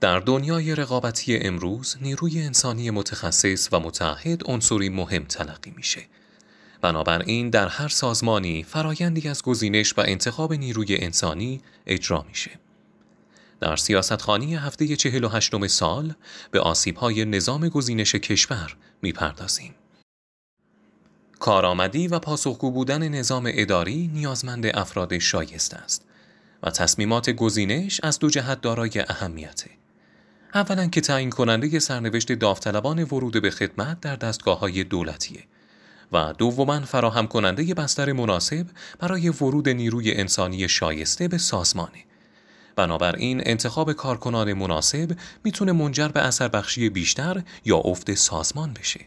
در دنیای رقابتی امروز نیروی انسانی متخصص و متعهد عنصری مهم تلقی میشه. بنابراین در هر سازمانی فرایندی از گزینش و انتخاب نیروی انسانی اجرا میشه. در سیاستخانی هفته 48 سال به آسیب‌های نظام گزینش کشور می‌پردازیم. کارآمدی و پاسخگو بودن نظام اداری نیازمند افراد شایسته است و تصمیمات گزینش از دو جهت دارای اهمیته. اولا که تعیین کننده سرنوشت داوطلبان ورود به خدمت در دستگاه های دولتیه و دوما فراهم کننده بستر مناسب برای ورود نیروی انسانی شایسته به سازمانه. بنابراین انتخاب کارکنان مناسب می‌تونه منجر به اثر بخشی بیشتر یا افت سازمان بشه.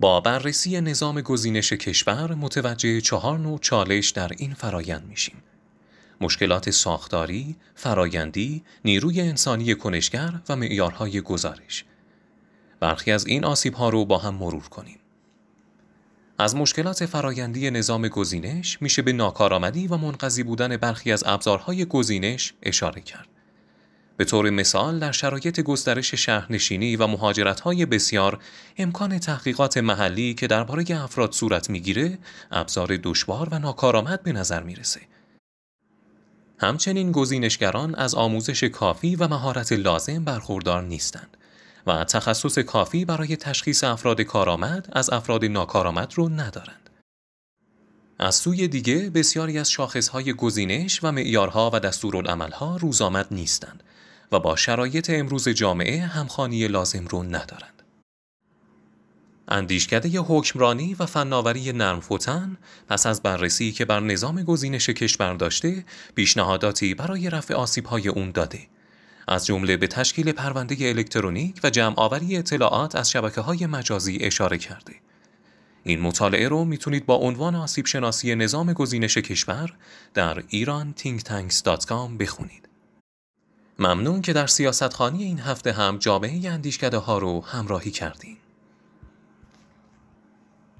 با بررسی نظام گزینش کشور متوجه چهار نوع چالش در این فرایند میشیم. مشکلات ساختاری، فرایندی، نیروی انسانی کنشگر و معیارهای گزارش. برخی از این آسیبها رو با هم مرور کنیم. از مشکلات فرایندی نظام گزینش میشه به ناکارآمدی و منقضی بودن برخی از ابزارهای گزینش اشاره کرد. به طور مثال در شرایط گسترش شهرنشینی و مهاجرت‌های بسیار امکان تحقیقات محلی که درباره افراد صورت می‌گیره ابزار دشوار و ناکارآمد به نظر می‌رسه. همچنین گزینشگران از آموزش کافی و مهارت لازم برخوردار نیستند و تخصص کافی برای تشخیص افراد کارآمد از افراد ناکارآمد رو ندارند. از سوی دیگه بسیاری از شاخصهای گزینش و معیارها و دستورالعملها روزآمد نیستند و با شرایط امروز جامعه همخانی لازم رو ندارند. اندیشکده حکمرانی و فناوری نرم فوتن پس از بررسی که بر نظام گزینش کشور داشته پیشنهاداتی برای رفع آسیب‌های اون داده از جمله به تشکیل پرونده الکترونیک و جمع آوری اطلاعات از شبکه های مجازی اشاره کرده. این مطالعه رو می‌تونید با عنوان آسیب شناسی نظام گزینش کشور در ایران بخونید. ممنون که در سیاستخانی این هفته هم جامعه اندیشکده ها رو همراهی کردین.